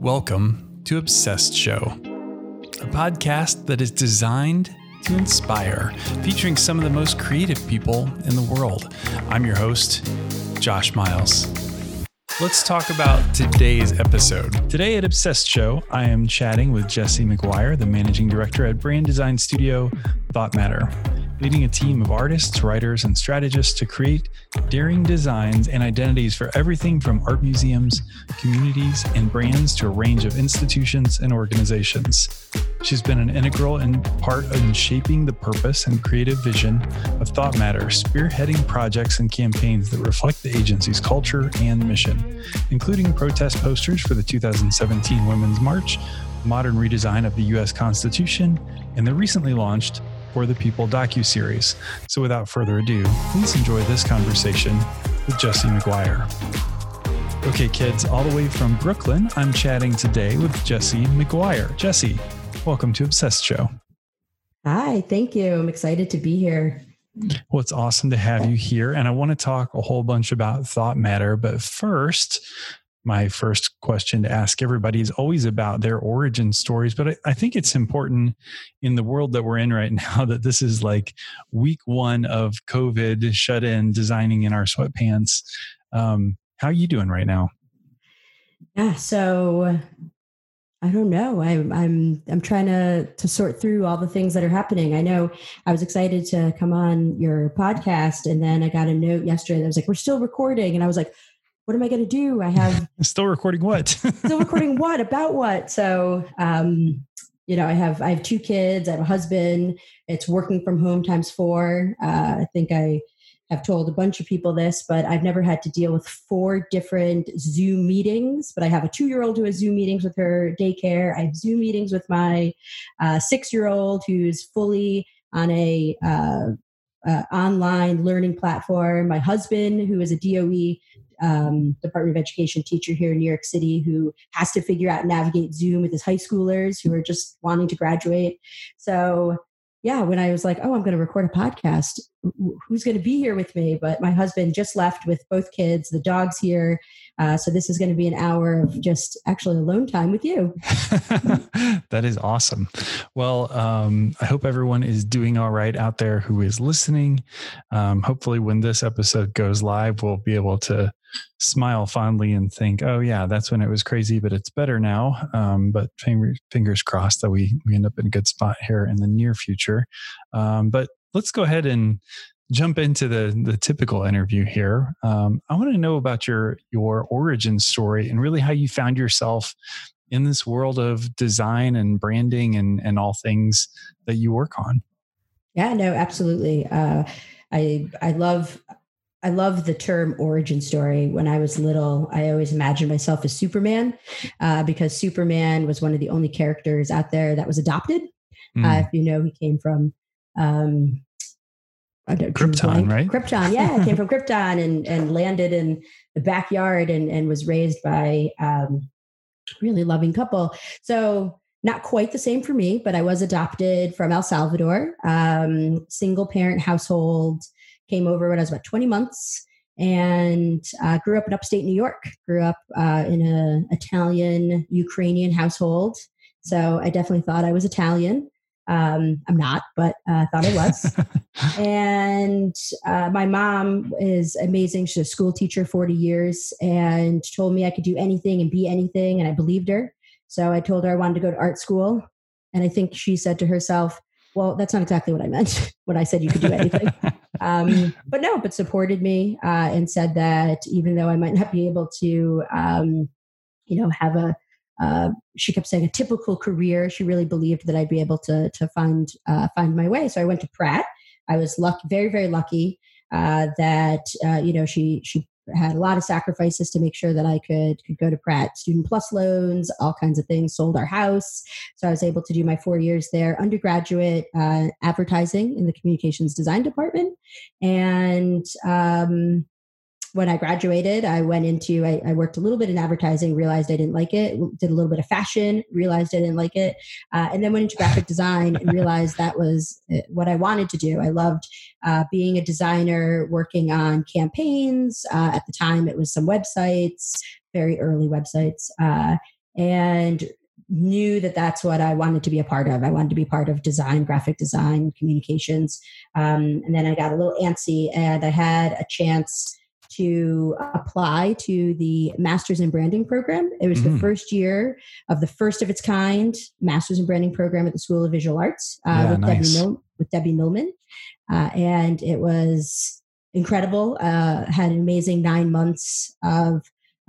Welcome to Obsessed Show, a podcast that is designed to inspire, featuring some of the most creative people in the world. I'm your host, Josh Miles. Let's talk about today's episode. Today at Obsessed Show, I am chatting with Jesse McGuire, the managing director at brand design studio Thought Matter leading a team of artists, writers, and strategists to create daring designs and identities for everything from art museums, communities, and brands to a range of institutions and organizations. She's been an integral and part in shaping the purpose and creative vision of Thought Matter, spearheading projects and campaigns that reflect the agency's culture and mission, including protest posters for the 2017 Women's March, modern redesign of the U.S. Constitution, and the recently launched for the People docu-series. So without further ado, please enjoy this conversation with Jesse McGuire. Okay, kids, all the way from Brooklyn, I'm chatting today with Jesse McGuire. Jesse, welcome to Obsessed Show. Hi, thank you. I'm excited to be here. Well, it's awesome to have you here. And I want to talk a whole bunch about thought matter. But first, my first question to ask everybody is always about their origin stories. But I, I, think it's important in the world that we're in right now that this is like week one of COVID shut in, designing in our sweatpants. Um, how are you doing right now? Yeah, so I don't know. I'm I'm I'm trying to to sort through all the things that are happening. I know I was excited to come on your podcast, and then I got a note yesterday that was like, "We're still recording," and I was like, what am I going to do? I have still recording what? still recording what about what? So, um, you know, I have I have two kids. I have a husband. It's working from home times four. Uh, I think I have told a bunch of people this, but I've never had to deal with four different Zoom meetings. But I have a two year old who has Zoom meetings with her daycare. I have Zoom meetings with my uh, six year old who's fully on a uh, uh, online learning platform. My husband, who is a DOE um, Department of Education teacher here in New York City who has to figure out navigate Zoom with his high schoolers who are just wanting to graduate. So yeah, when I was like, oh, I'm going to record a podcast, who's going to be here with me? But my husband just left with both kids, the dog's here. Uh, so this is going to be an hour of just actually alone time with you. that is awesome. Well, um, I hope everyone is doing all right out there who is listening. Um, hopefully, when this episode goes live, we'll be able to smile fondly and think, "Oh yeah, that's when it was crazy, but it's better now." Um, but fingers, fingers crossed that we we end up in a good spot here in the near future. Um, but let's go ahead and jump into the the typical interview here. Um, I want to know about your your origin story and really how you found yourself in this world of design and branding and and all things that you work on. Yeah, no, absolutely. Uh, I I love I love the term origin story. When I was little, I always imagined myself as Superman uh, because Superman was one of the only characters out there that was adopted. Mm. Uh, if you know, he came from um, Krypton, right? Krypton, yeah, came from Krypton and and landed in the backyard and and was raised by um, really loving couple. So not quite the same for me, but I was adopted from El Salvador, um, single parent household came over when I was about 20 months and uh, grew up in upstate New York. Grew up uh, in an Italian Ukrainian household, so I definitely thought I was Italian. Um, I'm not, but I uh, thought I was. and uh, my mom is amazing. She's a school teacher, 40 years, and told me I could do anything and be anything, and I believed her. So I told her I wanted to go to art school, and I think she said to herself, well, that's not exactly what I meant when I said you could do anything. um, but no, but supported me uh, and said that even though I might not be able to, um, you know, have a, uh, she kept saying a typical career. She really believed that I'd be able to to find uh, find my way. So I went to Pratt. I was lucky, very very lucky uh, that uh, you know she she had a lot of sacrifices to make sure that I could could go to Pratt. Student plus loans, all kinds of things. Sold our house, so I was able to do my four years there. Undergraduate uh, advertising in the communications design department, and um, when I graduated, I went into, I, I, worked a little bit in advertising, realized I didn't like it, did a little bit of fashion, realized I didn't like it, uh, and then went into graphic design and realized that was uh, what I wanted to do. I loved uh, being a designer, working on campaigns. Uh, at the time, it was some websites, very early websites. Uh, and knew that that's what I wanted to be a part of. I wanted to be part of design, graphic design, communications. Um, and then I got a little antsy and I had a chance to apply to the Masters in Branding program. It was mm-hmm. the first year of the first of its kind Masters in Branding program at the School of Visual Arts uh, yeah, with, nice. Debbie Mil- with Debbie Millman. Uh, and it was incredible. Uh, had an amazing nine months of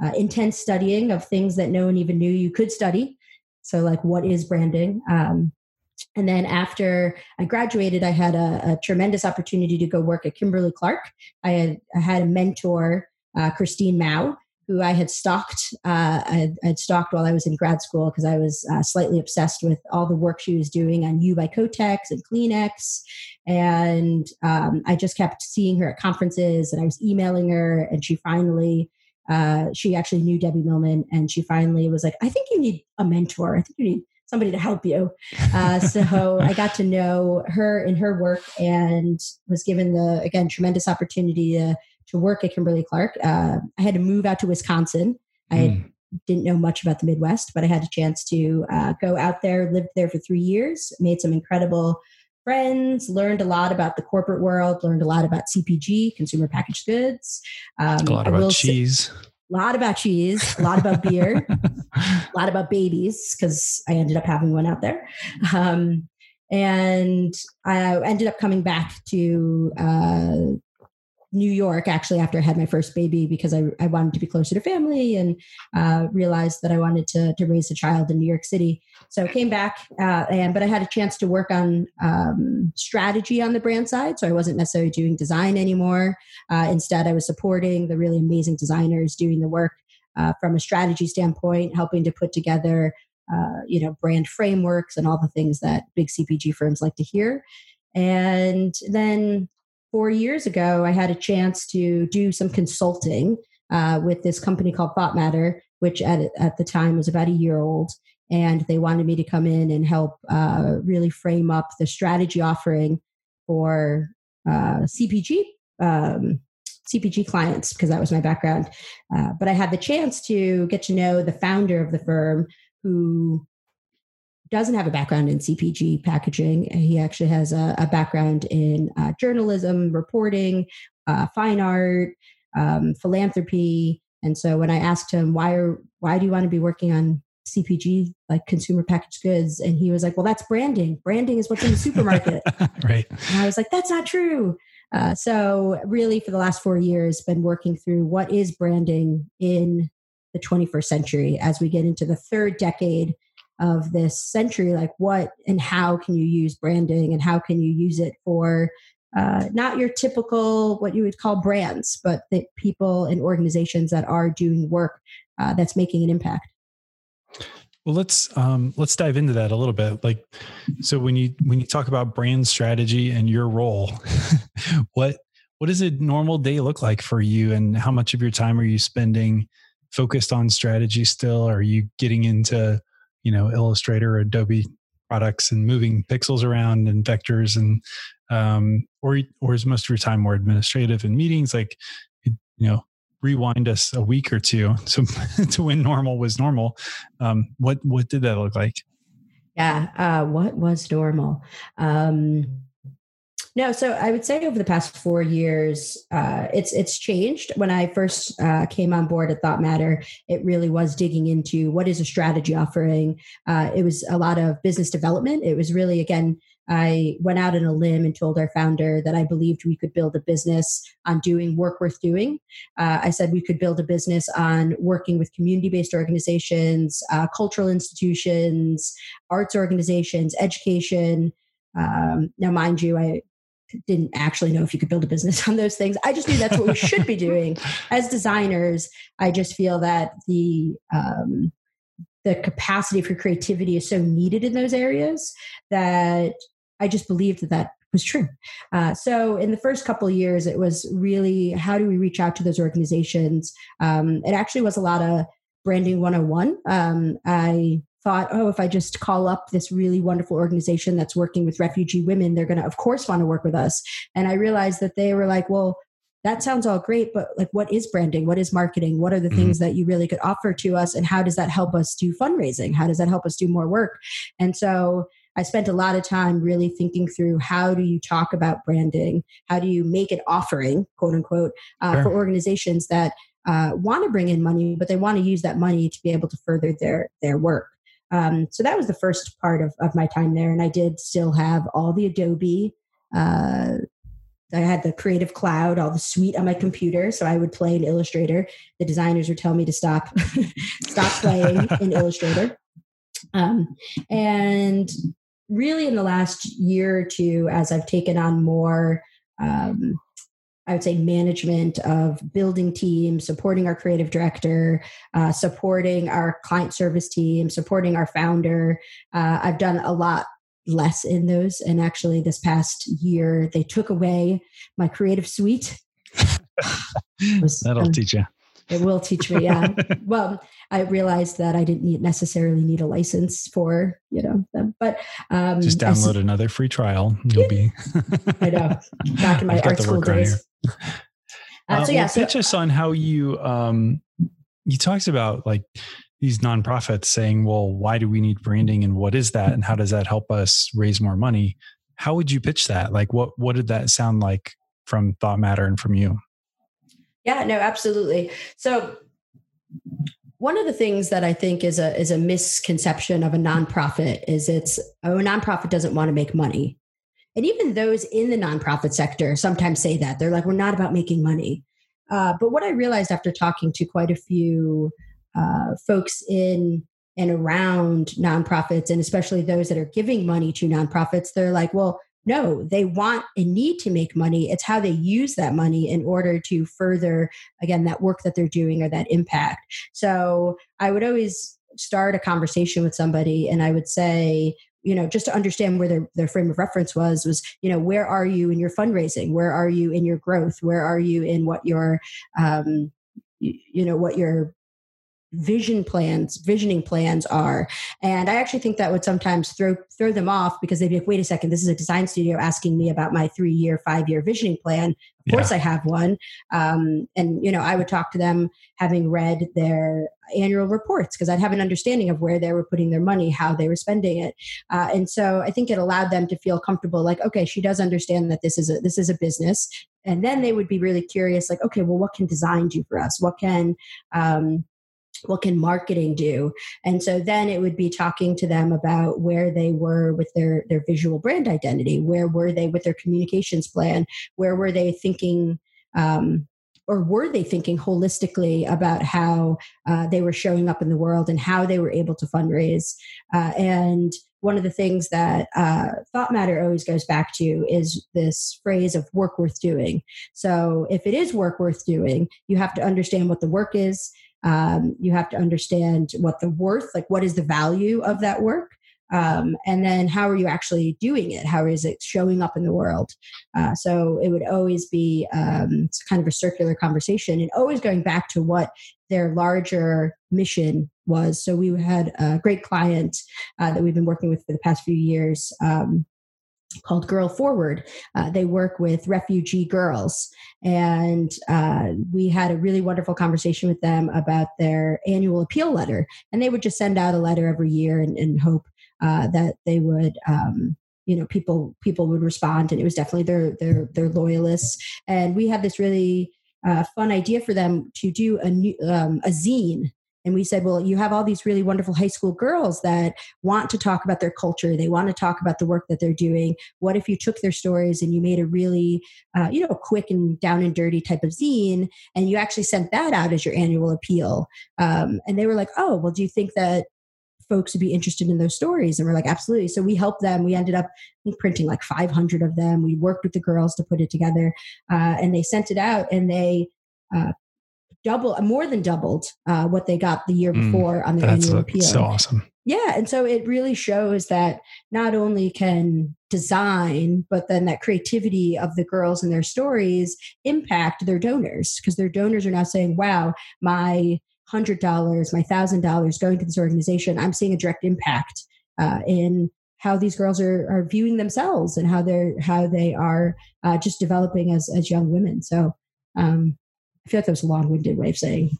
uh, intense studying of things that no one even knew you could study. So, like, what is branding? Um, and then after I graduated, I had a, a, tremendous opportunity to go work at Kimberly Clark. I had, I had a mentor, uh, Christine Mau, who I had stalked. Uh, I, had, stalked while I was in grad school because I was uh, slightly obsessed with all the work she was doing on U by Kotex and Kleenex. And um, I just kept seeing her at conferences and I was emailing her. And she finally, uh, she actually knew Debbie Millman. And she finally was like, I think you need a mentor. I think you need somebody to help you. Uh, so I got to know her in her work and was given the, again, tremendous opportunity to, to work at Kimberly Clark. Uh, I had to move out to Wisconsin. I mm. didn't know much about the Midwest, but I had a chance to uh, go out there, lived there for three years, made some incredible friends, learned a lot about the corporate world, learned a lot about CPG, consumer packaged goods. Um, a lot about cheese. Say, a lot about cheese, a lot about beer, a lot about babies because I ended up having one out there. Um, and I ended up coming back to uh, New York actually after I had my first baby because I, I wanted to be closer to family and uh, realized that I wanted to, to raise a child in New York City. So I came back uh, and but I had a chance to work on um, strategy on the brand side. So I wasn't necessarily doing design anymore. Uh, instead, I was supporting the really amazing designers doing the work uh, from a strategy standpoint, helping to put together uh, you know brand frameworks and all the things that big CPG firms like to hear. And then four years ago, I had a chance to do some consulting uh, with this company called Thought Matter, which at, at the time was about a year old. And they wanted me to come in and help uh, really frame up the strategy offering for uh, CPG. Um, CPG clients because that was my background. Uh, but I had the chance to get to know the founder of the firm who doesn't have a background in CPG packaging. He actually has a, a background in uh, journalism, reporting, uh, fine art, um, philanthropy. And so when I asked him why are why do you want to be working on CPG like consumer packaged goods, and he was like, "Well, that's branding. Branding is what's in the supermarket." right. And I was like, "That's not true." Uh, so really, for the last four years, been working through what is branding in the 21st century as we get into the third decade of this century like what and how can you use branding and how can you use it for uh, not your typical what you would call brands but the people and organizations that are doing work uh, that's making an impact? Well let's um, let's dive into that a little bit. Like so when you when you talk about brand strategy and your role what what does a normal day look like for you? And how much of your time are you spending focused on strategy still? Are you getting into you know illustrator adobe products and moving pixels around and vectors and um, or or is most of your time more administrative and meetings like you know rewind us a week or two to to when normal was normal. Um, what what did that look like? Yeah uh, what was normal? Um, no, so I would say over the past four years, uh, it's it's changed. When I first uh, came on board at Thought Matter, it really was digging into what is a strategy offering. Uh, it was a lot of business development. It was really again, I went out on a limb and told our founder that I believed we could build a business on doing work worth doing. Uh, I said we could build a business on working with community based organizations, uh, cultural institutions, arts organizations, education. Um, now, mind you, I didn't actually know if you could build a business on those things. I just knew that's what we should be doing as designers. I just feel that the um, the capacity for creativity is so needed in those areas that I just believed that that was true. Uh, so in the first couple of years, it was really how do we reach out to those organizations? Um, it actually was a lot of branding 101. Um, I thought, oh, if I just call up this really wonderful organization that's working with refugee women, they're going to, of course, want to work with us. And I realized that they were like, well, that sounds all great, but like, what is branding? What is marketing? What are the mm-hmm. things that you really could offer to us? And how does that help us do fundraising? How does that help us do more work? And so I spent a lot of time really thinking through how do you talk about branding? How do you make an offering, quote unquote, uh, sure. for organizations that uh, want to bring in money, but they want to use that money to be able to further their their work. Um, so that was the first part of, of my time there, and I did still have all the Adobe uh, I had the Creative Cloud, all the suite on my computer, so I would play in Illustrator. The designers would tell me to stop, stop playing in Illustrator. Um, and really, in the last year or two, as I've taken on more, um, I would say management of building teams, supporting our creative director, uh, supporting our client service team, supporting our founder. Uh, I've done a lot less in those. And actually, this past year, they took away my creative suite. was, That'll um, teach you. It will teach me. Yeah. well, I realized that I didn't need, necessarily need a license for you know them, but um, just download another free trial. You'll be. I know. Back in my art school days. Uh, uh, so yeah, well, so, pitch us on how you um, you talked about like these nonprofits saying, well, why do we need branding and what is that and how does that help us raise more money? How would you pitch that? Like what what did that sound like from Thought Matter and from you? Yeah, no, absolutely. So one of the things that I think is a is a misconception of a nonprofit is it's oh, a nonprofit doesn't want to make money. And even those in the nonprofit sector sometimes say that. They're like, we're not about making money. Uh, but what I realized after talking to quite a few uh, folks in and around nonprofits, and especially those that are giving money to nonprofits, they're like, well, no, they want and need to make money. It's how they use that money in order to further, again, that work that they're doing or that impact. So I would always start a conversation with somebody and I would say, you know just to understand where their, their frame of reference was was you know where are you in your fundraising where are you in your growth where are you in what your um, you, you know what your vision plans visioning plans are. And i actually think that would sometimes throw throw them off because they'd be like wait a second this is a design studio asking me about my three year five year visioning plan. Of yeah. course i have one. Um, and you know i would talk to them having read their annual reports because i'd have an understanding of where they were putting their money how they were spending it. Uh, and so i think it allowed them to feel comfortable like okay she does understand that this is a this is a business. And then they would be really curious like okay well what can design do for us? What can um, what can marketing do? And so then it would be talking to them about where they were with their their visual brand identity. Where were they with their communications plan? Where were they thinking um, or were they thinking holistically about how uh, they were showing up in the world and how they were able to fundraise? Uh, and one of the things that uh, thought matter always goes back to is this phrase of work worth doing. So if it is work worth doing you have to understand what the work is um, you have to understand what the worth, like what is the value of that work. Um, and then how are you actually doing it? How is it showing up in the world? Uh, so it would always be um, kind of a circular conversation and always going back to what their larger mission was. So we had a great client uh, that we've been working with for the past few years. Um, called Girl Forward. Uh, they work with refugee girls. And uh, we had a really wonderful conversation with them about their annual appeal letter. And they would just send out a letter every year and, and hope uh, that they would. Um, you know, people people would respond, and it was definitely their their their loyalists. And we had this really uh, fun idea for them to do a new um, a zine and we said, well, you have all these really wonderful high school girls that want to talk about their culture. They want to talk about the work that they're doing. What if you took their stories and you made a really, uh, you know, quick and down and dirty type of zine and you actually sent that out as your annual appeal? Um, and they were like, oh, well, do you think that folks would be interested in those stories and we're like absolutely so we helped them we ended up printing like 500 of them we worked with the girls to put it together uh, and they sent it out and they uh, double, more than doubled uh, what they got the year mm, before mm, on their annual appeal. So awesome. Yeah, and so it really shows that not only can design, but then that creativity of the girls and their stories impact their donors because their donors are now saying, "Wow, my hundred dollars, my thousand dollars going to this organization, I'm seeing a direct impact uh, in." how these girls are, are viewing themselves and how they're how they are uh, just developing as as young women so Um, I feel like that was a long-winded way of saying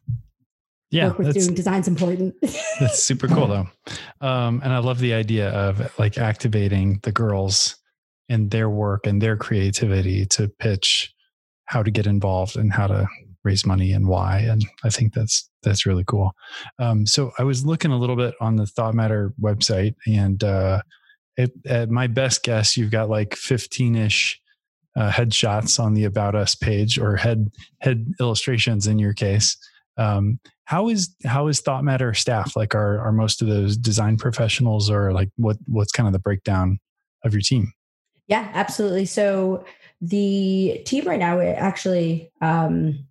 yeah, work with doing design's important. that's super cool though. Um, and I love the idea of like activating the girls and their work and their creativity to pitch how to get involved and how to raise money and why. And I think that's that's really cool. Um, so I was looking a little bit on the Thought Matter website, and uh, it, at my best guess, you've got like fifteen ish uh, headshots on the About Us page or head head illustrations in your case. Um, how is how is Thought Matter staff? Like, are are most of those design professionals, or like what what's kind of the breakdown of your team? Yeah, absolutely. So the team right now, actually, um,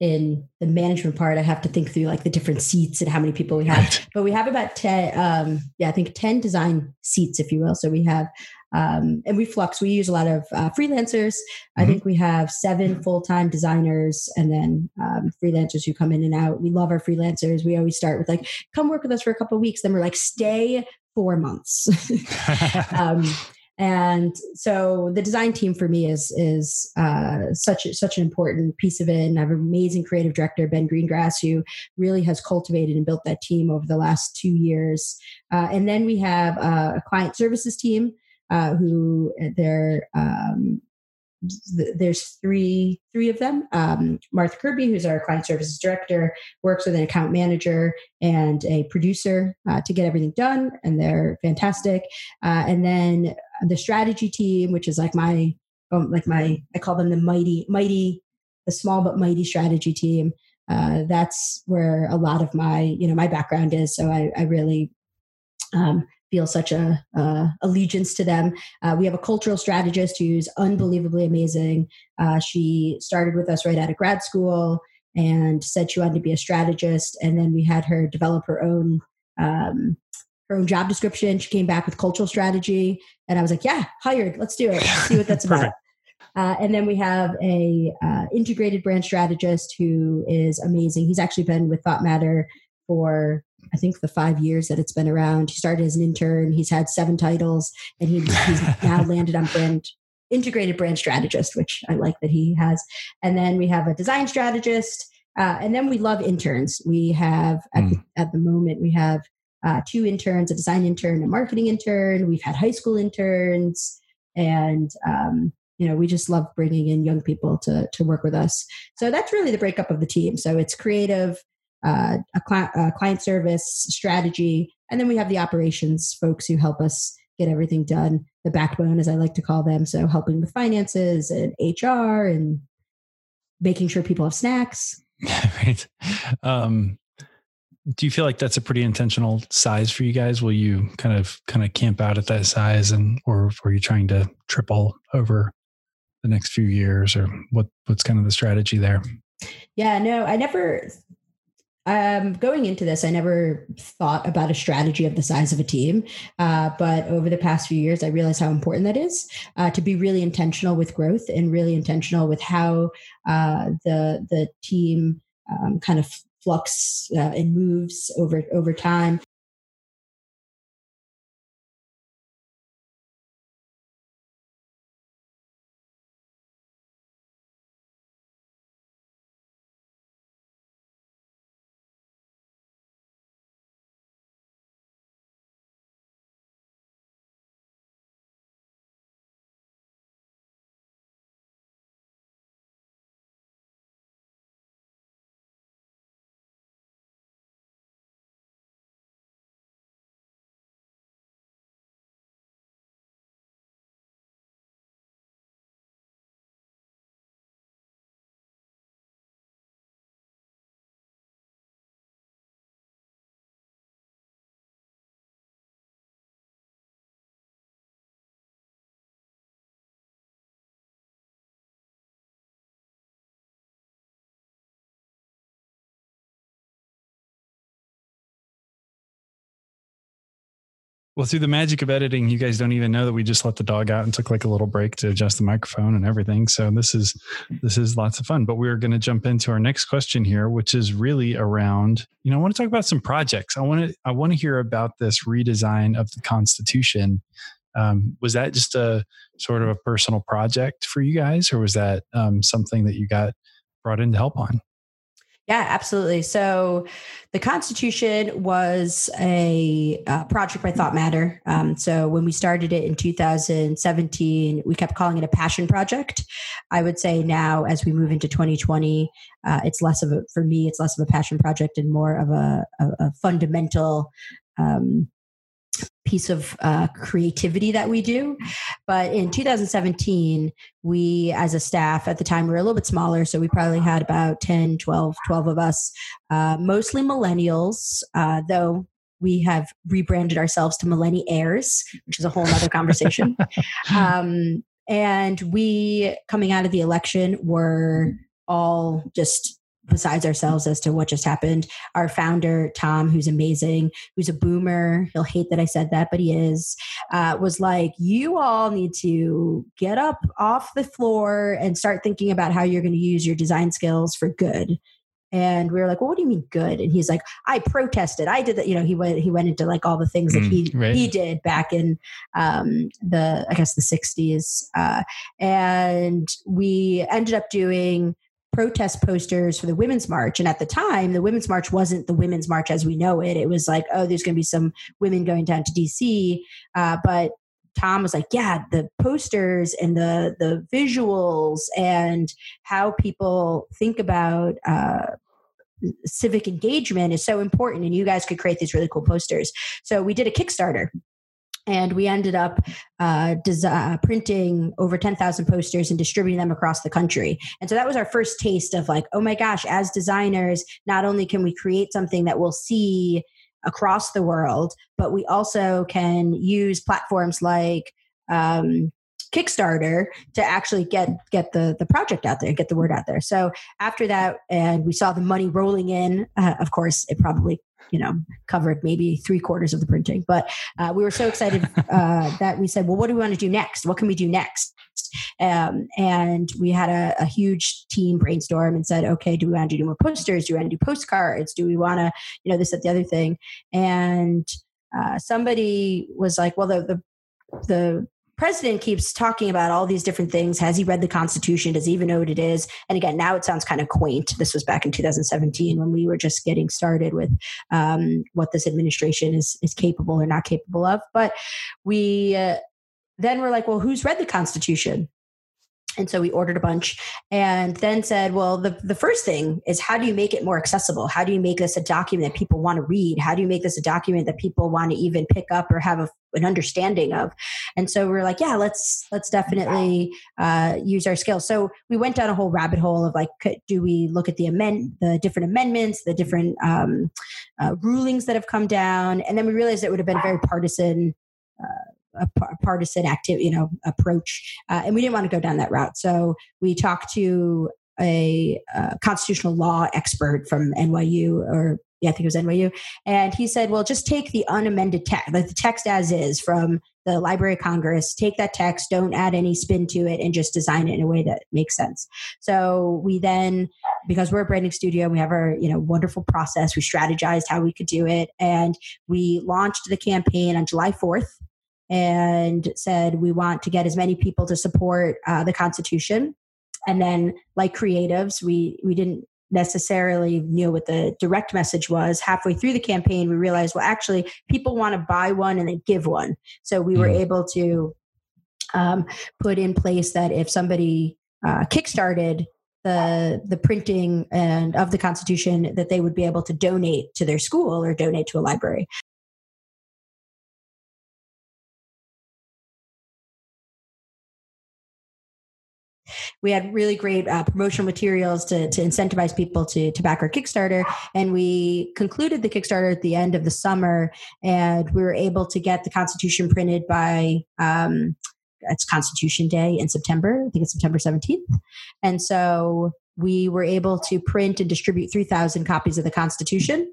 in the management part, I have to think through like the different seats and how many people we have. Right. But we have about 10, um, yeah, I think 10 design seats, if you will. So we have, um, and we flux, we use a lot of uh, freelancers. Mm-hmm. I think we have seven full time designers and then um, freelancers who come in and out. We love our freelancers. We always start with like, come work with us for a couple weeks. Then we're like, stay four months. um, and so the design team for me is is uh, such such an important piece of it. And I have an amazing creative director Ben Greengrass who really has cultivated and built that team over the last two years. Uh, and then we have uh, a client services team uh, who uh, they're um, there's three three of them. Um, Martha Kirby, who's our client services director, works with an account manager and a producer uh, to get everything done, and they're fantastic. Uh, and then the strategy team, which is like my um, like my I call them the mighty mighty the small but mighty strategy team. Uh, that's where a lot of my you know my background is. So I, I really um, feel such a, uh, allegiance to them. Uh, we have a cultural strategist who's unbelievably amazing. Uh, she started with us right out of grad school and said she wanted to be a strategist, and then we had her develop her own. Um, her own job description. She came back with cultural strategy, and I was like, "Yeah, hired. Let's do it. Let's see what that's about." Uh, and then we have a uh, integrated brand strategist who is amazing. He's actually been with Thought Matter for I think the five years that it's been around. He started as an intern. He's had seven titles, and he, he's now landed on brand integrated brand strategist, which I like that he has. And then we have a design strategist, uh, and then we love interns. We have at, mm. the, at the moment we have uh, two interns, a design intern, a marketing intern. We've had high school interns, and um, you know we just love bringing in young people to to work with us. So that's really the breakup of the team. So it's creative uh, a, cl- a client service strategy, and then we have the operations folks who help us get everything done. The backbone, as I like to call them, so helping with finances and HR and making sure people have snacks. right. Um, do you feel like that's a pretty intentional size for you guys? Will you kind of kind of camp out at that size, and or are you trying to triple over the next few years, or what? What's kind of the strategy there? Yeah, no, I never um, going into this, I never thought about a strategy of the size of a team. Uh, but over the past few years, I realized how important that is uh, to be really intentional with growth and really intentional with how uh, the the team um, kind of flux uh, and moves over over time. Well, through the magic of editing, you guys don't even know that we just let the dog out and took like a little break to adjust the microphone and everything. So this is this is lots of fun. But we're going to jump into our next question here, which is really around. You know, I want to talk about some projects. I want to I want to hear about this redesign of the Constitution. Um, was that just a sort of a personal project for you guys, or was that um, something that you got brought in to help on? Yeah, absolutely. So the Constitution was a uh, project by Thought Matter. Um, so when we started it in 2017, we kept calling it a passion project. I would say now, as we move into 2020, uh, it's less of a, for me, it's less of a passion project and more of a, a, a fundamental um, piece of uh, creativity that we do. But in 2017, we, as a staff at the time, we were a little bit smaller. So we probably had about 10, 12, 12 of us, uh, mostly millennials, uh, though we have rebranded ourselves to millennials, which is a whole other conversation. um, and we, coming out of the election, were all just besides ourselves as to what just happened. Our founder, Tom, who's amazing, who's a boomer, he'll hate that I said that, but he is, uh, was like, you all need to get up off the floor and start thinking about how you're going to use your design skills for good. And we were like, well, what do you mean good? And he's like, I protested. I did that. You know, he went, he went into like all the things that he, mm, right. he did back in um, the, I guess the sixties. Uh, and we ended up doing protest posters for the Women's March. And at the time, the Women's March wasn't the Women's March as we know it. It was like, oh, there's going to be some women going down to DC. Uh, but Tom was like, yeah, the posters and the the visuals and how people think about uh, civic engagement is so important, and you guys could create these really cool posters. So we did a Kickstarter and we ended up uh, uh, printing over 10,000 posters and distributing them across the country. And so that was our first taste of like, oh my gosh, as designers, not only can we create something that we'll see across the world, but we also can use platforms like um, Kickstarter to actually get get the the project out there, get the word out there. So after that, and we saw the money rolling in. Uh, of course, it probably you know covered maybe three quarters of the printing but uh, we were so excited uh, that we said well what do we want to do next what can we do next um, and we had a, a, huge team brainstorm and said okay do we want to do more posters do we want to do postcards do we want to you know this at the other thing and uh, somebody was like well the, the the president keeps talking about all these different things. Has he read the Constitution? Does he even know what it is? And again, now it sounds kind of quaint. This was back in 2017 when we were just getting started with um, what this administration is is capable or not capable of. But we uh, then we're like, well, who's read the Constitution? And so we ordered a bunch and then said, well, the, the first thing is how do you make it more accessible? How do you make this a document that people want to read? How do you make this a document that people want to even pick up or have a, an understanding of? And so we are like, yeah, let's, let's definitely uh, use our skills. So we went down a whole rabbit hole of like, could, do we look at the amend, the different amendments, the different um, uh, rulings that have come down? And then we realized it would have been very partisan uh, a, partisan active, you know, approach, uh, and we didn't want to go down that route. So we talked to a, a constitutional law expert from NYU, or yeah, I think it was NYU, and he said, "Well, just take the unamended text, the text as is from the Library of Congress. Take that text, don't add any spin to it, and just design it in a way that makes sense." So we then, because we're a branding studio, we have our you know wonderful process. We strategized how we could do it, and we launched the campaign on July fourth and said we want to get as many people to support uh, the Constitution. And then, like creatives, we we didn't necessarily knew what the direct message was. Halfway through the campaign, we realized, well, actually, people want to buy one and then give one. So we were mm. able to um, put in place that if somebody uh, kickstarted the the printing and of the Constitution, that they would be able to donate to their school or donate to a library. We had really great uh, promotional materials to, to incentivize people to, to back our Kickstarter. And we concluded the Kickstarter at the end of the summer, and we were able to get the Constitution printed by um, it's Constitution Day in September. I think it's September 17th. And so we were able to print and distribute 3,000 copies of the Constitution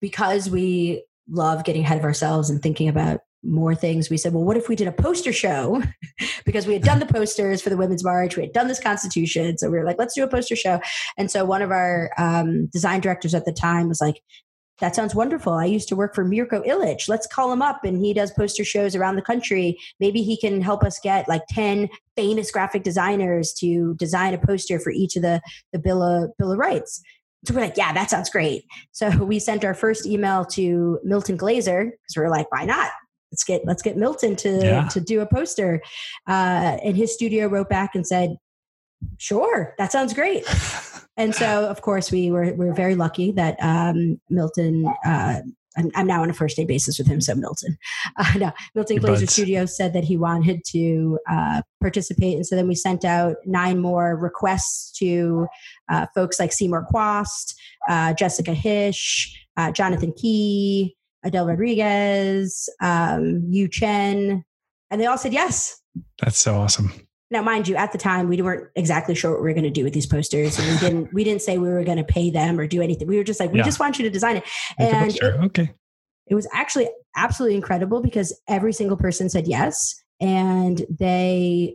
because we love getting ahead of ourselves and thinking about more things. We said, well, what if we did a poster show? because we had done the posters for the Women's March, we had done this Constitution. So we were like, let's do a poster show. And so one of our um, design directors at the time was like, that sounds wonderful. I used to work for Mirko Ilić. Let's call him up and he does poster shows around the country. Maybe he can help us get like 10 famous graphic designers to design a poster for each of the, the Bill of, Bill of Rights. So we're like, yeah, that sounds great. So we sent our first email to Milton Glaser because we are like, why not? Let's get let's get Milton to yeah. to do a poster. Uh, and his studio wrote back and said, sure, that sounds great. and so, of course, we were we are very lucky that um, Milton. Uh, I'm, I'm, now on a first name basis with him, so Milton. Uh, no, Milton Glaser Studio said that he wanted to uh, participate, and so then we sent out nine more requests to uh, folks like Seymour Chwast, uh, Jessica Hische, uh, Jonathan Key, Edel Rodriguez, um, Yu Chen, and they all said yes. That's so awesome. Now, mind you, at the time we weren't exactly sure what we were going to do with these posters, and we didn't we didn't say we were going to pay them or do anything. We were just like, we yeah. just want you to design it. Make and it, okay, it was actually absolutely incredible because every single person said yes, and they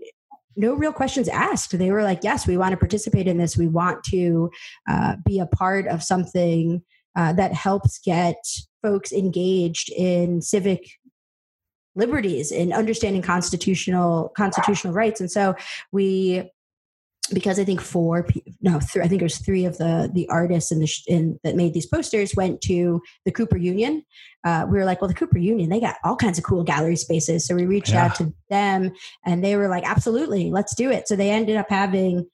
no real questions asked. They were like, yes, we want to participate in this. We want to uh, be a part of something uh, that helps get folks engaged in civic liberties and understanding constitutional constitutional rights and so we because I think four, no, th- I think it was three of the the artists in the sh- in, that made these posters went to the Cooper Union. Uh, we were like, well, the Cooper Union, they got all kinds of cool gallery spaces. So we reached yeah. out to them, and they were like, absolutely, let's do it. So they ended up having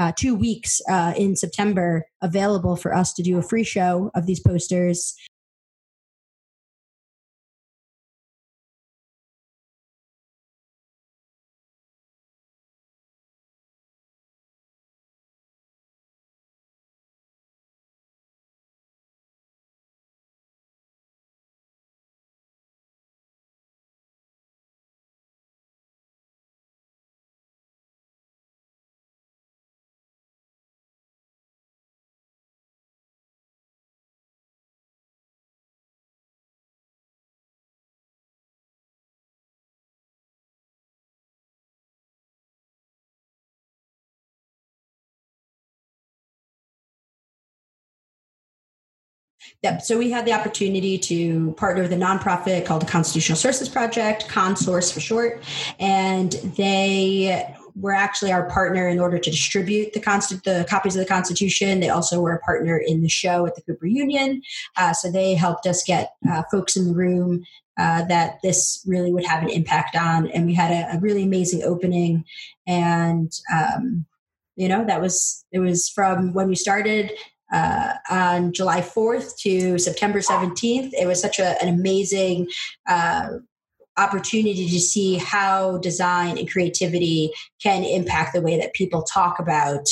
uh, two weeks uh, in September available for us to do a free show of these posters. Yep. So we had the opportunity to partner with a nonprofit called the Constitutional Sources Project, ConSource for short, and they were actually our partner in order to distribute the, const- the copies of the Constitution. They also were a partner in the show at the Cooper Union, uh, so they helped us get uh, folks in the room uh, that this really would have an impact on. And we had a, a really amazing opening, and um, you know that was it was from when we started uh, on July 4th to September 17th. It was such a, an amazing uh, opportunity to see how design and creativity can impact the way that people talk about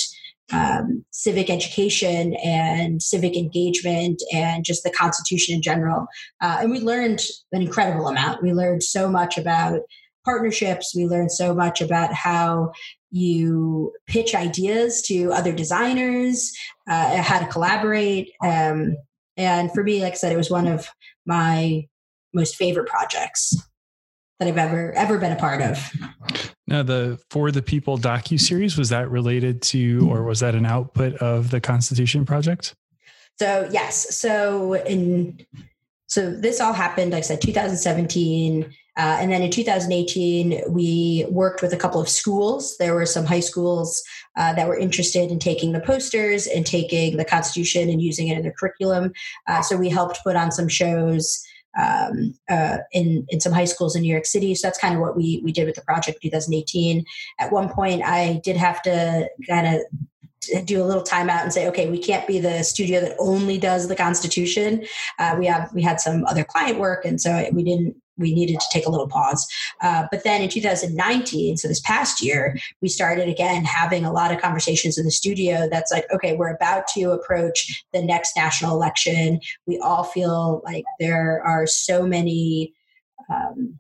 um, civic education and civic engagement and just the Constitution in general. Uh, and we learned an incredible amount. We learned so much about partnerships. We learned so much about how you pitch ideas to other designers, uh, how to collaborate. Um, and for me, like I said, it was one of my most favorite projects that I've ever ever been a part of. Now, the For the People docu series was that related to, or was that an output of the Constitution Project? So yes, so in so this all happened, like I said, 2017. Uh, and then in 2018, we worked with a couple of schools. There were some high schools uh, that were interested in taking the posters and taking the Constitution and using it in their curriculum. Uh, so we helped put on some shows um, uh, in in some high schools in New York City. So that's kind of what we we did with the project 2018. At one point, I did have to kind of do a little timeout and say, okay, we can't be the studio that only does the Constitution. Uh, we have we had some other client work, and so we didn't we needed to take a little pause. Uh, but then in 2019, so this past year, we started again having a lot of conversations in the studio that's like, okay, we're about to approach the next national election. We all feel like there are so many. Um,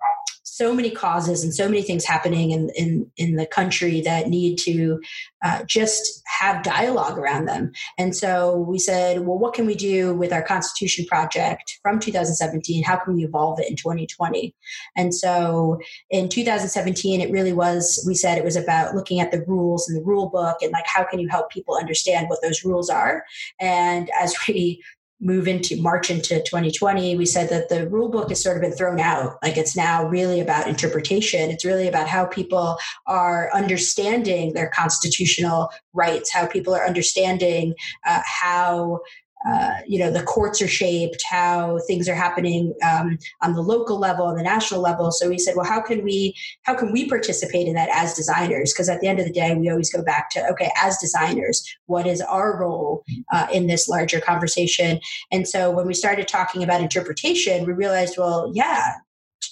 so many causes and so many things happening in in, in the country that need to uh, just have dialogue around them. And so we said, well, what can we do with our Constitution project from 2017? How can we evolve it in 2020? And so in 2017, it really was. We said it was about looking at the rules and the rule book and like how can you help people understand what those rules are. And as we move into March into 2020, we said that the rule book has sort of been thrown out. Like it's now really about interpretation. It's really about how people are understanding their constitutional rights, how people are understanding uh, how uh, you know the courts are shaped how things are happening um, on the local level on the national level. So we said well how can we how can we participate in that as designers? Because at the end of the day we always go back to okay as designers what is our role uh, in this larger conversation? And so when we started talking about interpretation we realized well yeah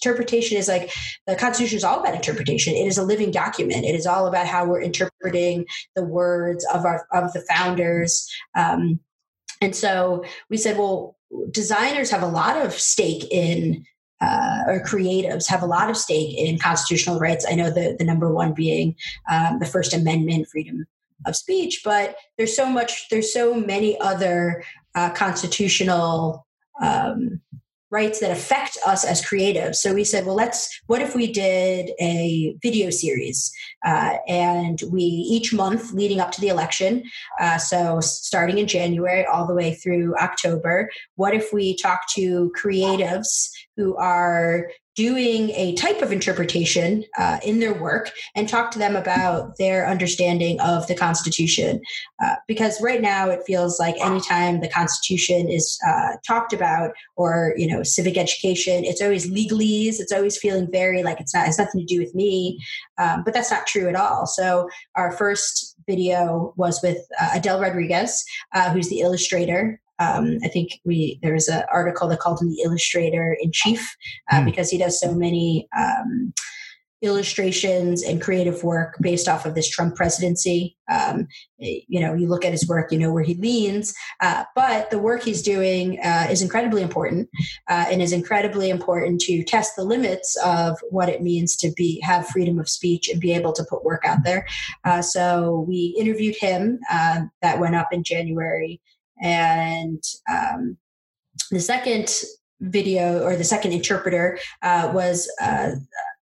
interpretation is like the constitution is all about interpretation. It is a living document. It is all about how we're interpreting the words of our of the founders. Um, and so we said, well, designers have a lot of stake in, uh, or creatives have a lot of stake in constitutional rights. I know the, the number one being um, the First Amendment, freedom of speech, but there's so much, there's so many other uh, constitutional um, rights that affect us as creatives. So we said, well, let's, what if we did a video series? Uh, and we, each month leading up to the election, uh, so starting in January all the way through October, what if we talk to creatives who are doing a type of interpretation uh, in their work and talk to them about their understanding of the Constitution. Uh, because right now it feels like anytime the Constitution is uh, talked about or, you know, civic education, it's always legalese. It's always feeling very like it's not, it has nothing to do with me. Um, but that's not true at all. So our first video was with uh, Edel Rodriguez, uh, who's the illustrator um, I think we there was an article that called him the illustrator in chief uh, mm. because he does so many um, illustrations and creative work based off of this Trump presidency. Um, you know, you look at his work, you know where he leans, uh, but the work he's doing uh, is incredibly important uh, and is incredibly important to test the limits of what it means to be have freedom of speech and be able to put work out there. Uh, so we interviewed him. Uh, that went up in January and um, the second video or the second interpreter uh, was uh,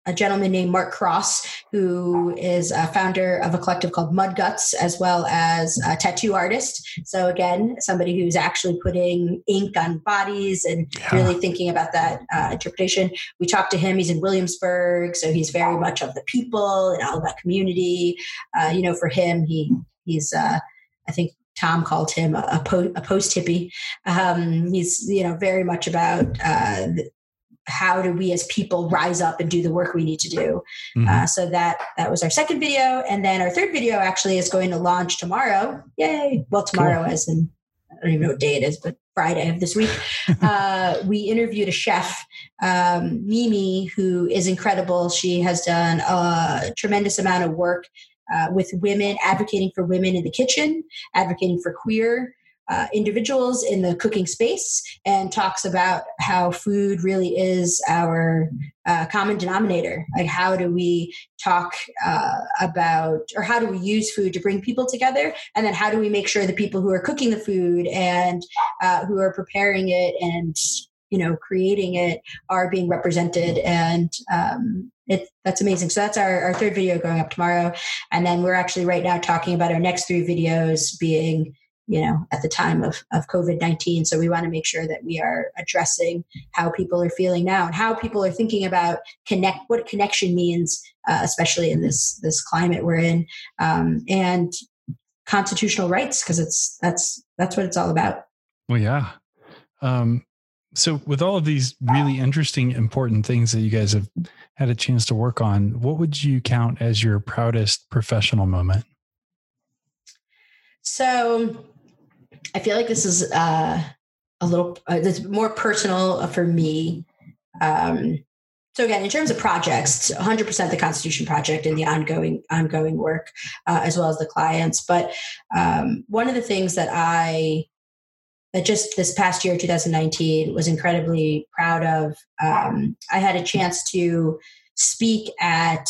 a gentleman named Mark Cross, who is a founder of a collective called Mud Guts, as well as a tattoo artist. So, again, somebody who's actually putting ink on bodies and yeah. really thinking about that uh, interpretation. We talked to him. He's in Williamsburg, so he's very much of the people and all about community. Uh, you know, for him, he he's uh, I think Tom called him a, po- a post hippie. Um, he's you know very much about uh, how do we as people rise up and do the work we need to do. Mm-hmm. Uh, so that that was our second video, and then our third video actually is going to launch tomorrow. Yay! Well, tomorrow cool. as in I don't even know what day it is, but Friday of this week. uh, we interviewed a chef, um, Mimi, who is incredible. She has done a tremendous amount of work uh, with women, advocating for women in the kitchen, advocating for queer uh, individuals in the cooking space, and talks about how food really is our uh, common denominator. Like, how do we talk uh, about, or how do we use food to bring people together? And then, how do we make sure the people who are cooking the food and uh, who are preparing it and you know creating it are being represented and um, it, that's amazing. So that's our, our third video going up tomorrow. And then we're actually right now talking about our next three videos being you know at the time of, of covid-19 so we want to make sure that we are addressing how people are feeling now and how people are thinking about connect what connection means uh, especially in this this climate we're in um, and constitutional rights because it's that's that's what it's all about. Well yeah. Um, so with all of these really interesting important things that you guys have had a chance to work on what would you count as your proudest professional moment? So i feel like this is uh, a little uh, more personal for me. Um, so again in terms of projects 100% the constitution project and the ongoing ongoing work uh, as well as the clients. But um, one of the things that i that just this past year, 2019, was incredibly proud of. Um, I had a chance to speak at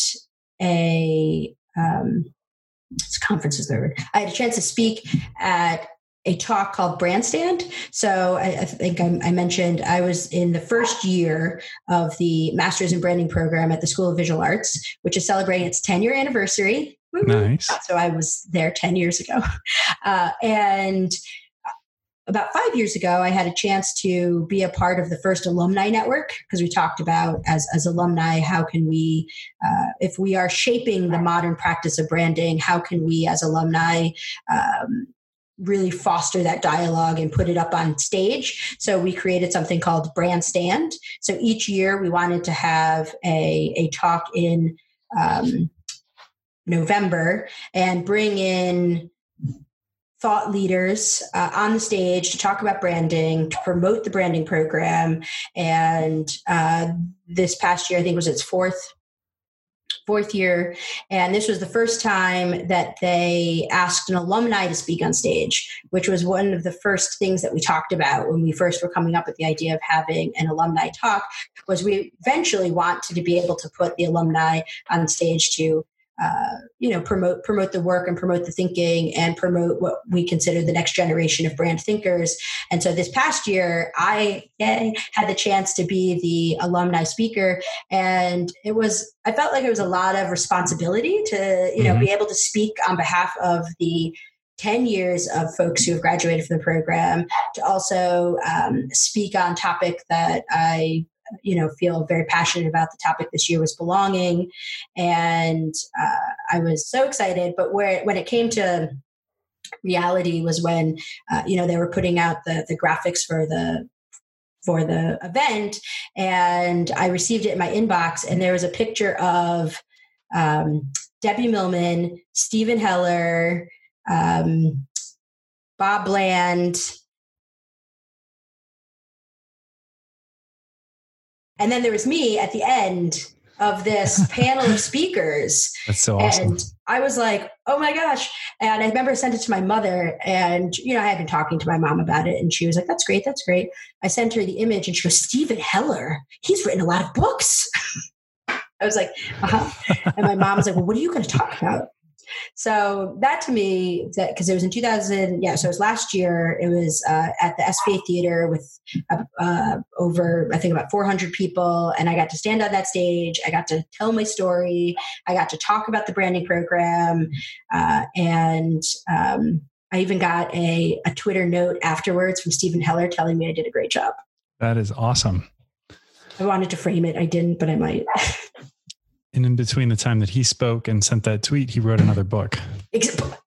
a um, conference is the word. I had a chance to speak at a talk called Brandstand. So I, I think I, I, mentioned I was in the first year of the Masters in Branding program at the School of Visual Arts, which is celebrating its 10 year anniversary. Nice. So I was there 10 years ago. Uh, and about five years ago, I had a chance to be a part of the first alumni network because we talked about as, as alumni, how can we, uh, if we are shaping the modern practice of branding, how can we as alumni um, really foster that dialogue and put it up on stage. So we created something called Brand Stand. So each year we wanted to have a, a talk in um, November and bring in thought leaders uh, on the stage to talk about branding, to promote the branding program. And uh, this past year, I think was its fourth fourth year and this was the first time that they asked an alumni to speak on stage which was one of the first things that we talked about when we first were coming up with the idea of having an alumni talk was we eventually wanted to be able to put the alumni on stage to uh, you know promote promote the work and promote the thinking and promote what we consider the next generation of brand thinkers and so this past year i yay, had the chance to be the alumni speaker and it was i felt like it was a lot of responsibility to you know mm-hmm. be able to speak on behalf of the 10 years of folks who have graduated from the program to also um, speak on topic that i you know feel very passionate about the topic this year was belonging. And uh, i was so excited. But where when it came to reality was when uh, you know they were putting out the the graphics for the for the event. And i received it in my inbox and there was a picture of um, debbie millman steven heller um, bob bland And then there was me at the end of this panel of speakers. That's so awesome. And I was like, oh my gosh. And I remember I sent it to my mother and, you know, I had been talking to my mom about it and she was like, that's great. That's great. I sent her the image and she goes, Steven Heller, he's written a lot of books. I was like, uh-huh. And my mom was like, well, what are you going to talk about? So that to me, because it was in 2000, yeah, so it was last year. It was uh, at the SVA Theater with uh, uh, over, I think, about 400 people, and I got to stand on that stage. I got to tell my story. I got to talk about the branding program, uh, and um, I even got a, a Twitter note afterwards from Steven Heller telling me I did a great job. That is awesome. I wanted to frame it. I didn't, but I might. And in between the time that he spoke and sent that tweet, he wrote another book.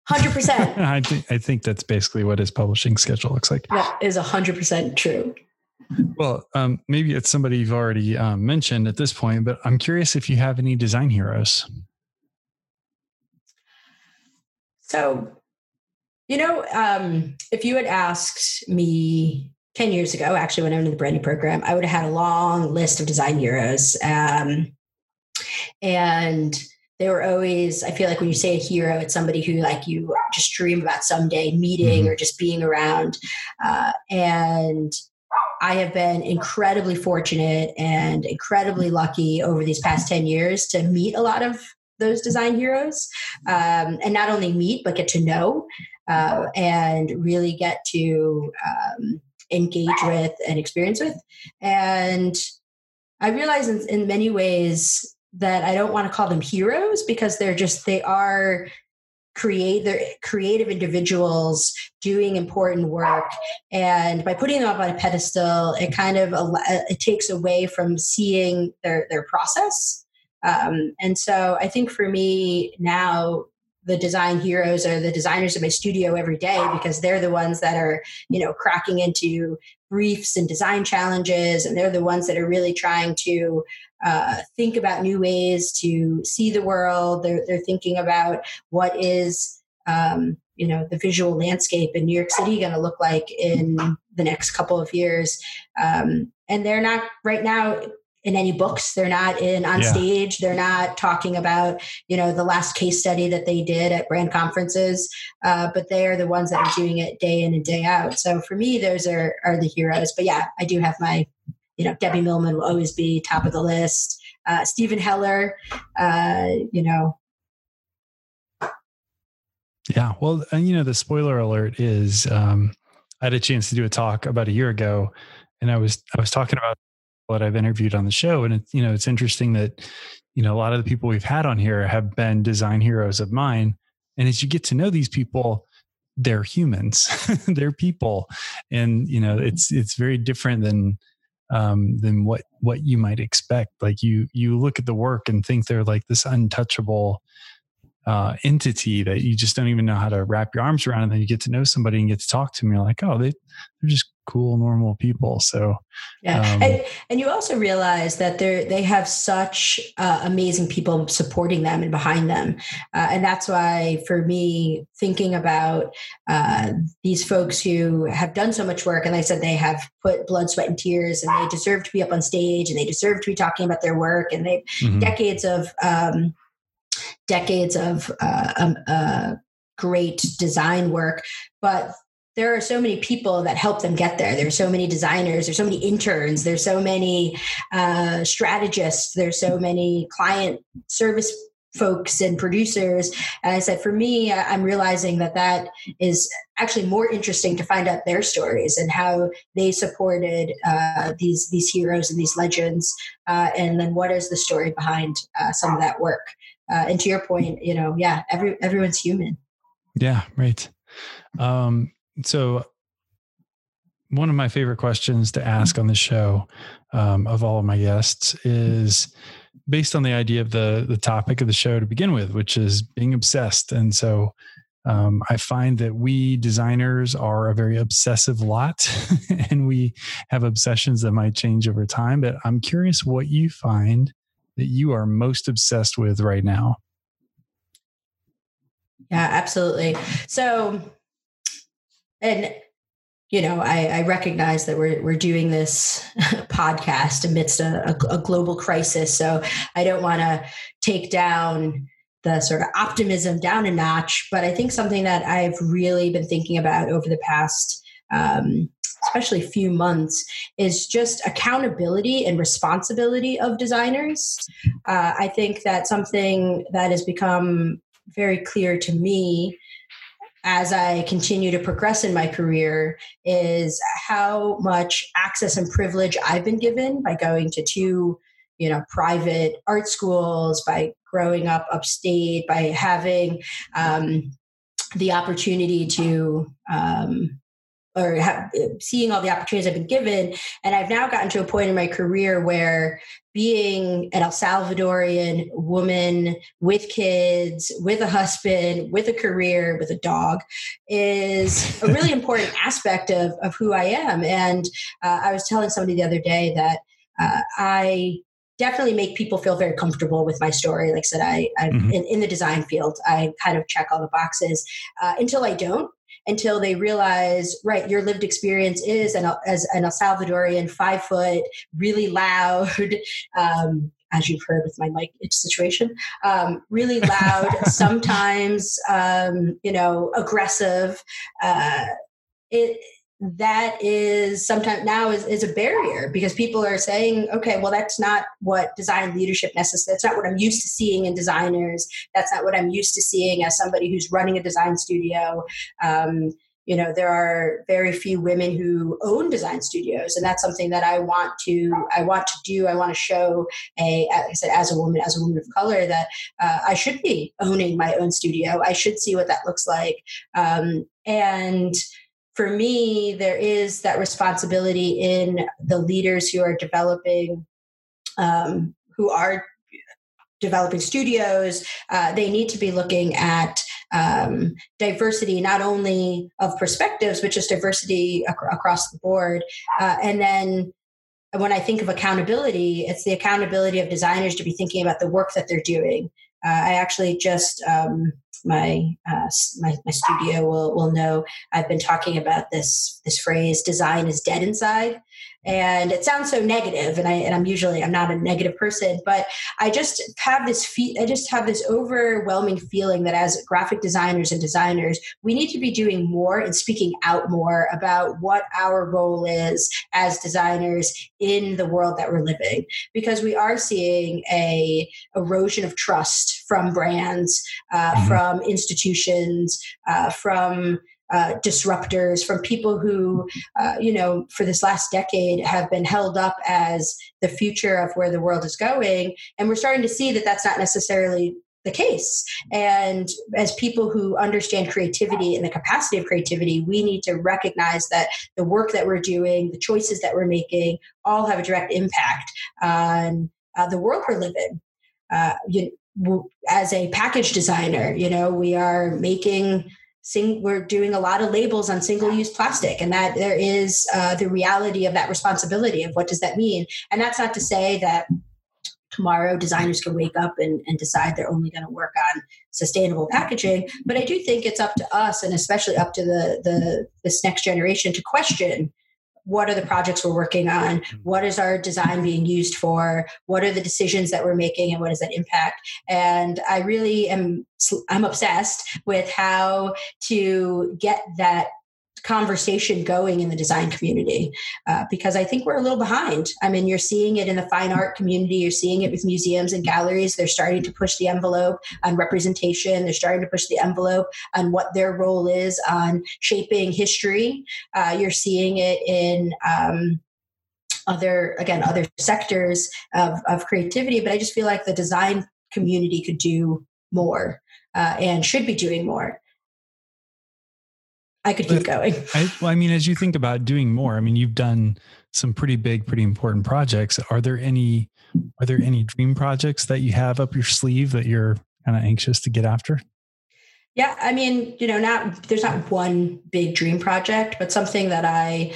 Hundred percent. I think I think that's basically what his publishing schedule looks like. That is hundred percent true. Well, um, maybe it's somebody you've already um, mentioned at this point, but I'm curious if you have any design heroes. So, you know, um, if you had asked me 10 years ago, actually, when I went into the branding program, I would have had a long list of design heroes. Um, and they were always i feel like when you say a hero it's somebody who like you just dream about someday meeting mm-hmm. or just being around. Uh, and i have been incredibly fortunate and incredibly lucky over these past 10 years to meet a lot of those design heroes. Um, and not only meet but get to know uh, and really get to um, engage with and experience with. And i realize in, in many ways that I don't want to call them heroes because they're just they are create creative individuals doing important work. And by putting them up on a pedestal it kind of uh, it takes away from seeing their their process. Um, and so i think for me now the design heroes are the designers of my studio every day because they're the ones that are you know cracking into briefs and design challenges and they're the ones that are really trying to uh, think about new ways to see the world. They're, they're thinking about what is, um, you know, the visual landscape in New York City going to look like in the next couple of years. Um, and they're not right now in any books. They're not in on yeah. stage. They're not talking about, you know, the last case study that they did at brand conferences. Uh, but they are the ones that are doing it day in and day out. So for me, those are are the heroes. But yeah, I do have my you know, Debbie Millman will always be top of the list. Uh, Steven Heller, uh, you know. Yeah, well, and you know, the spoiler alert is um, I had a chance to do a talk about a year ago, and I was I was talking about what I've interviewed on the show, and it's you know it's interesting that you know a lot of the people we've had on here have been design heroes of mine, and as you get to know these people, they're humans they're people and you know it's it's very different than um than what what you might expect. Like you you look at the work and think they're like this untouchable uh, entity that you just don't even know how to wrap your arms around. And then you get to know somebody and get to talk to them. You're like, oh, they, they're just cool, normal people. So, yeah. Um, and, and you also realize that they're, they have such uh, amazing people supporting them and behind them. Uh, and that's why, for me, thinking about uh, these folks who have done so much work, and I said they have put blood, sweat, and tears, and they deserve to be up on stage and they deserve to be talking about their work, and they mm-hmm. decades of, um, decades of uh, um, uh, great design work, but there are so many people that help them get there. There's so many designers. There's so many interns. There's so many uh, strategists. There's so many client service folks and producers. And I said, for me, I'm realizing that that is actually more interesting to find out their stories and how they supported uh, these these heroes and these legends, uh, and then what is the story behind uh, some of that work uh, and to your point, you know, yeah, every everyone's human. Yeah, right. Um, so one of my favorite questions to ask on the show um, of all of my guests is based on the idea of the the topic of the show to begin with, which is being obsessed. And so um, I find that we designers are a very obsessive lot, and we have obsessions that might change over time. But I'm curious what you find that you are most obsessed with right now? Yeah, absolutely. So, and you know, I, I, recognize that we're we're doing this podcast amidst a, a, a global crisis. So I don't want to take down the sort of optimism down a notch, but I think something that I've really been thinking about over the past um, especially few months, is just accountability and responsibility of designers. Uh, I think that something that has become very clear to me as I continue to progress in my career is how much access and privilege I've been given by going to two, you know, private art schools, by growing up upstate, by having um, the opportunity to um, or have, seeing all the opportunities I've been given. And I've now gotten to a point in my career where being an El Salvadorian woman with kids, with a husband, with a career, with a dog is a really important aspect of, of who I am. And uh, I was telling somebody the other day that uh, I definitely make people feel very comfortable with my story. Like I said, I, I'm mm-hmm. in, in, the design field. I kind of check all the boxes uh, until I don't until they realize, right, your lived experience is an, as an El Salvadorian, five foot, really loud, um, as you've heard with my mic situation, um, really loud, sometimes, um, you know, aggressive. Uh, it, that is sometimes now is, is a barrier because people are saying okay well that's not what design leadership necessary that's not what i'm used to seeing in designers. That's not what i'm used to seeing as somebody who's running a design studio. Um, you know there are very few women who own design studios and that's something that i want to i want to do. I want to show a i said as a woman as a woman of color that uh, i should be owning my own studio. I should see what that looks like. Um, and for me, there is that responsibility in the leaders who are developing, um, who are developing studios. Uh, they need to be looking at um, diversity, not only of perspectives, but just diversity ac- across the board. Uh, and then when I think of accountability, it's the accountability of designers to be thinking about the work that they're doing. Uh, I actually just um, my, uh, my my studio will will know. I've been talking about this this phrase design is dead inside and it sounds so negative and i and i'm usually i'm not a negative person but i just have this fe- i just have this overwhelming feeling that as graphic designers and designers we need to be doing more and speaking out more about what our role is as designers in the world that we're living because we are seeing a erosion of trust from brands uh, mm-hmm. from institutions uh, from uh, disruptors, from people who, uh, you know, for this last decade have been held up as the future of where the world is going. And we're starting to see that that's not necessarily the case. And as people who understand creativity and the capacity of creativity, we need to recognize that the work that we're doing, the choices that we're making, all have a direct impact on uh, the world we're living. Uh, you, as a package designer, you know, we are making sing, we're doing a lot of labels on single-use plastic, and that there is uh, the reality of that responsibility of what does that mean. And that's not to say that tomorrow designers can wake up and, and decide they're only going to work on sustainable packaging but i do think it's up to us and especially up to the, the this next generation to question what are the projects we're working on? Mm-hmm. what is our design being used for? What are the decisions that we're making and what does that impact? And i really am i'm obsessed with how to get that conversation going in the design community uh, because I think we're a little behind. I mean, you're seeing it in the fine art community, you're seeing it with museums and galleries. They're starting to push the envelope on representation, they're starting to push the envelope on what their role is on shaping history. Uh, you're seeing it in um, other again other sectors of, of creativity but i just feel like the design community could do more uh, and should be doing more I could keep going. I, well, I mean, as you think about doing more, I mean, you've done some pretty big, pretty important projects. Are there any are there any dream projects that you have up your sleeve that you're kind of anxious to get after? Yeah, I mean, you know, not there's not one big dream project, but something that I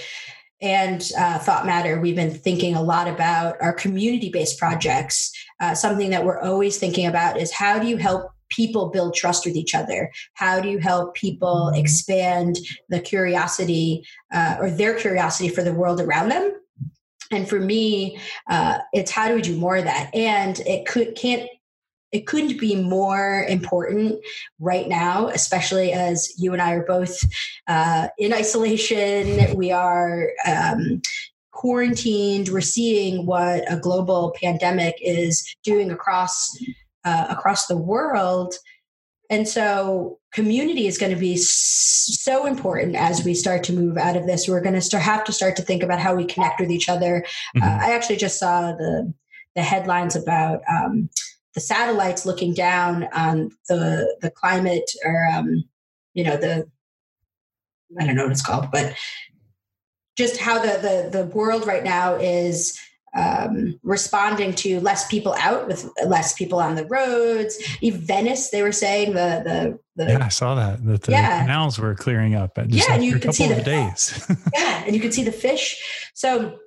and uh, Thought Matter, we've been thinking a lot about our community based projects. Uh, something that we're always thinking about is how do you help people build trust with each other? How do you help people mm-hmm. expand the curiosity uh, or their curiosity for the world around them? And for me, uh, it's how do we do more of that? And it could can't it couldn't be more important right now, especially as you and I are both uh, in isolation. We are um, quarantined. We're seeing what a global pandemic is doing across uh, across the world. And so, community is going to be so important as we start to move out of this. We're going to start, have to start to think about how we connect with each other. Mm-hmm. Uh, I actually just saw the the headlines about um, the satellites looking down on the the climate, or um, you know the I don't know what it's called, but just how the the the world right now is um, responding to less people out with less people on the roads. Even Venice, they were saying the the, the yeah, I saw that that the yeah. canals were clearing up. yeah, and you could see the days. yeah, and you could see the fish. So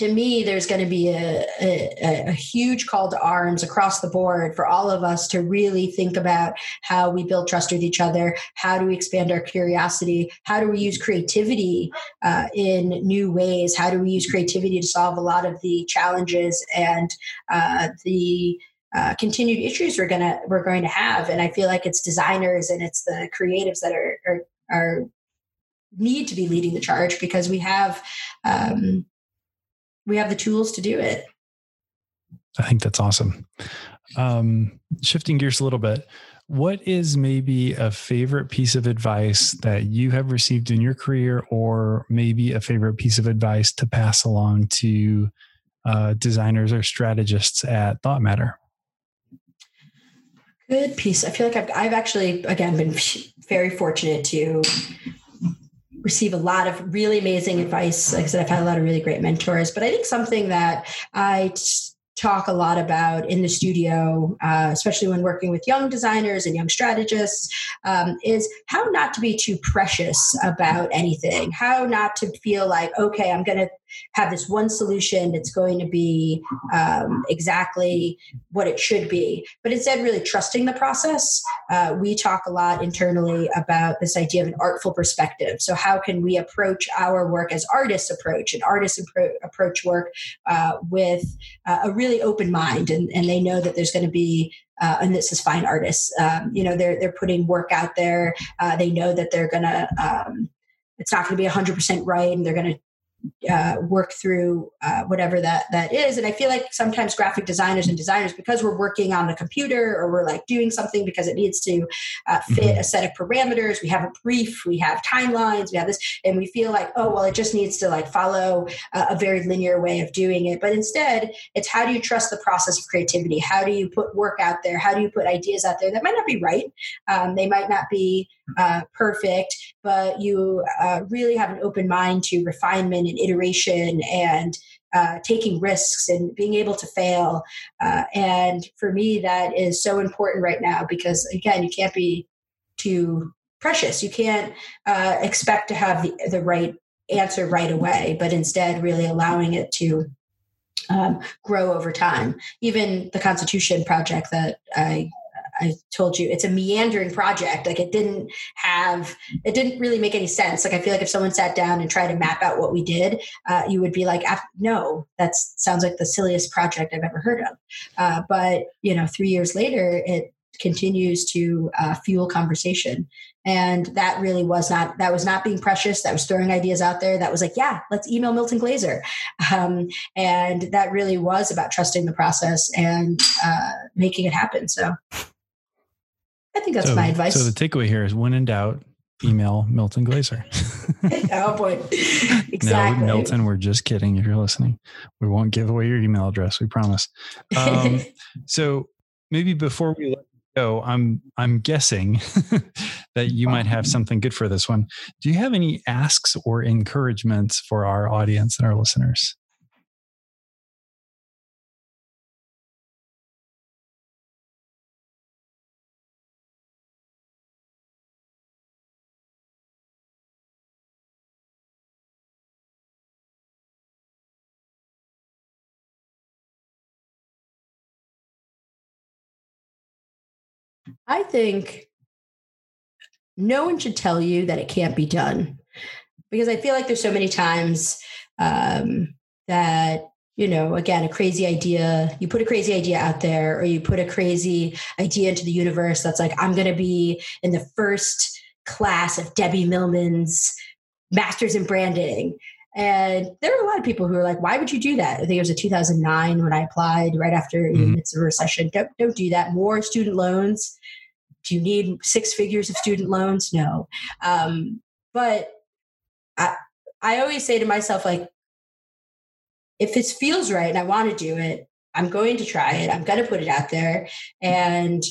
to me, there's going to be a, a, a, huge call to arms across the board for all of us to really think about how we build trust with each other. How do we expand our curiosity? How do we use creativity uh, in new ways? How do we use creativity to solve a lot of the challenges and uh, the uh, continued issues we're gonna we're going to have? And I feel like it's designers and it's the creatives that are are, are need to be leading the charge because we have um, we have the tools to do it. I think that's awesome. Um, shifting gears a little bit, what is maybe a favorite piece of advice that you have received in your career, or maybe a favorite piece of advice to pass along to uh, designers or strategists at Thought Matter? Good piece. I feel like I've, I've actually, again, been very fortunate to receive a lot of really amazing advice. Like I said, I've had a lot of really great mentors, but I think something that I talk a lot about in the studio, uh, especially when working with young designers and young strategists, um, is how not to be too precious about anything, how not to feel like, okay, I'm going to have this one solution that's going to be um, exactly what it should be, but instead, really trusting the process. Uh, we talk a lot internally about this idea of an artful perspective. So, how can we approach our work as artists approach, and artists appro- approach work uh, with uh, a really open mind, and, and they know that there's going to be uh, and this is fine artists. Um, you know, they're they're putting work out there. Uh, they know that they're gonna. Um, it's not going to be 100% right, and they're going to uh, work through uh, whatever that that is. And i feel like sometimes graphic designers and designers because we're working on the computer or we're like doing something because it needs to uh, fit mm-hmm. a set of parameters we have a brief we have timelines we have this and we feel like oh well it just needs to like follow a very linear way of doing it. But instead it's how do you trust the process of creativity? How do you put work out there? How do you put ideas out there that might not be right? Um, they might not be uh, perfect, but you uh, really have an open mind to refinement and iteration and uh, taking risks and being able to fail. Uh, and for me, that is so important right now because, again, you can't be too precious. You can't uh, expect to have the, the right answer right away, but instead, really allowing it to um, grow over time. Even the Constitution project that I I told you it's a meandering project. Like it didn't have, it didn't really make any sense. Like I feel like if someone sat down and tried to map out what we did, uh, you would be like, no, that sounds like the silliest project I've ever heard of. Uh, but you know, three years later, it continues to uh, fuel conversation and that really was not that was not being precious that was throwing ideas out there that was like yeah let's email milton glaser um, and that really was about trusting the process and uh, making it happen so I think that's so, my advice. So the takeaway here is when in doubt, email Milton Glaser. oh boy. Exactly. No, Milton, we're just kidding if you're listening. We won't give away your email address, we promise. Um, so maybe before we let go, I'm I'm guessing that you might have something good for this one. Do you have any asks or encouragements for our audience and our listeners? I think no one should tell you that it can't be done because I feel like there's so many times um, that you know again a crazy idea you put a crazy idea out there or you put a crazy idea into the universe that's like i'm going to be in the first class of debbie millman's masters in branding and there were a lot of people who were like, why would you do that? I think it was a 2009 when I applied right after mm-hmm. it's a recession. Don't, don't do that. More student loans. Do you need six figures of student loans? No. Um, but I, I always say to myself, like, if it feels right and I want to do it, I'm going to try it. I'm going to put it out there. And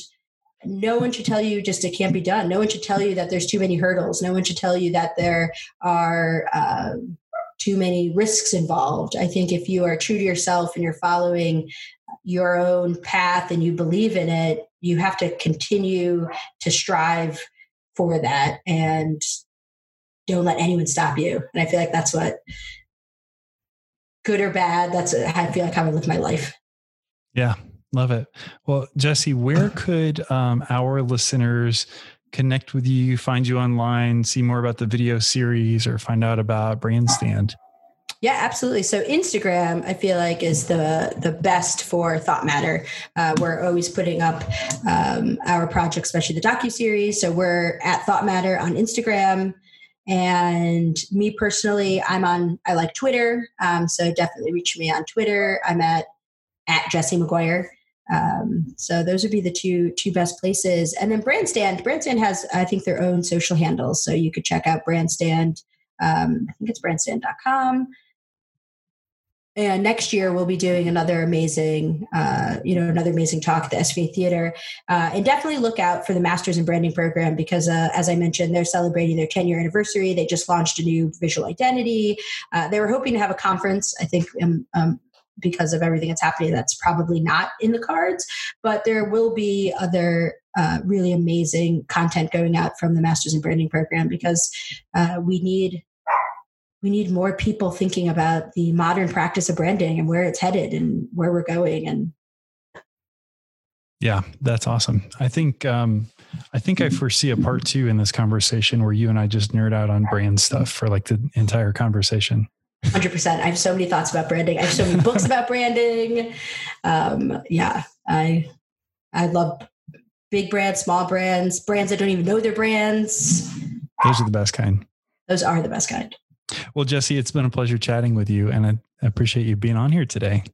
no one should tell you just it can't be done. No one should tell you that there's too many hurdles. No one should tell you that there are um, too many risks involved. I think if you are true to yourself and you're following your own path and you believe in it, you have to continue to strive for that and don't let anyone stop you. And I feel like that's what good or bad, that's I feel like how I live my life. Yeah, love it. Well, Jesse, where could um, our listeners connect with you, find you online, see more about the video series, or find out about Brandstand? Yeah, absolutely. So Instagram, I feel like is the the best for Thought Matter. Uh, we're always putting up um, our project, especially the docu series. So we're at Thought Matter on Instagram, and me personally, I'm on. I like Twitter, um, so definitely reach me on Twitter. I'm at at Jesse McGuire. Um, so those would be the two two best places. And then Brandstand, Brandstand has I think their own social handles, so you could check out Brandstand. Um, I think it's brandstand.com. And next year we'll be doing another amazing, uh, you know, another amazing talk at the SVA Theater. Uh, and definitely look out for the Masters in Branding program because, uh, as I mentioned, they're celebrating their 10 year anniversary. They just launched a new visual identity. Uh, they were hoping to have a conference. I think um, um, because of everything that's happening that's probably not in the cards but there will be other uh, really amazing content going out from the masters in branding program because uh, we need we need more people thinking about the modern practice of branding and where it's headed and where we're going and yeah that's awesome i think um i think i foresee a part two in this conversation where you and i just nerd out on brand stuff for like the entire conversation Hundred percent. I have so many thoughts about branding. I have so many books about branding. Um, yeah, I I love big brands, small brands, brands that don't even know their brands. Those are the best kind. Those are the best kind. Well, Jesse, it's been a pleasure chatting with you, and I appreciate you being on here today.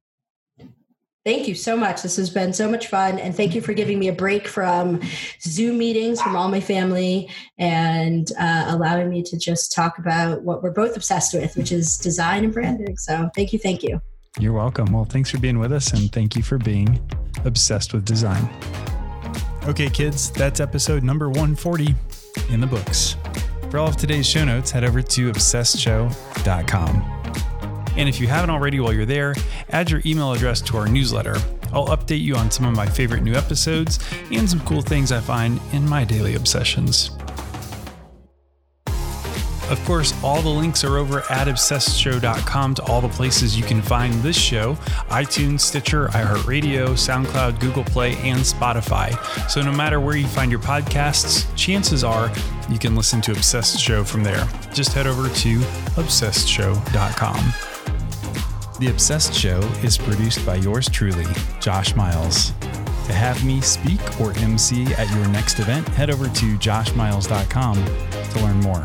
Thank you so much. This has been so much fun. And thank you for giving me a break from Zoom meetings from all my family and uh, allowing me to just talk about what we're both obsessed with, which is design and branding. So thank you. Thank you. You're welcome. Well, thanks for being with us and thank you for being obsessed with design. Okay, kids, that's episode number 140 in the books. For all of today's show notes, head over to obsessedshow.com. And if you haven't already while you're there, add your email address to our newsletter. I'll update you on some of my favorite new episodes and some cool things I find in my daily obsessions. Of course, all the links are over at obsessedshow.com to all the places you can find this show iTunes, Stitcher, iHeartRadio, SoundCloud, Google Play, and Spotify. So no matter where you find your podcasts, chances are you can listen to Obsessed Show from there. Just head over to obsessedshow.com. The Obsessed Show is produced by yours truly, Josh Miles. To have me speak or MC at your next event, head over to joshmiles.com to learn more.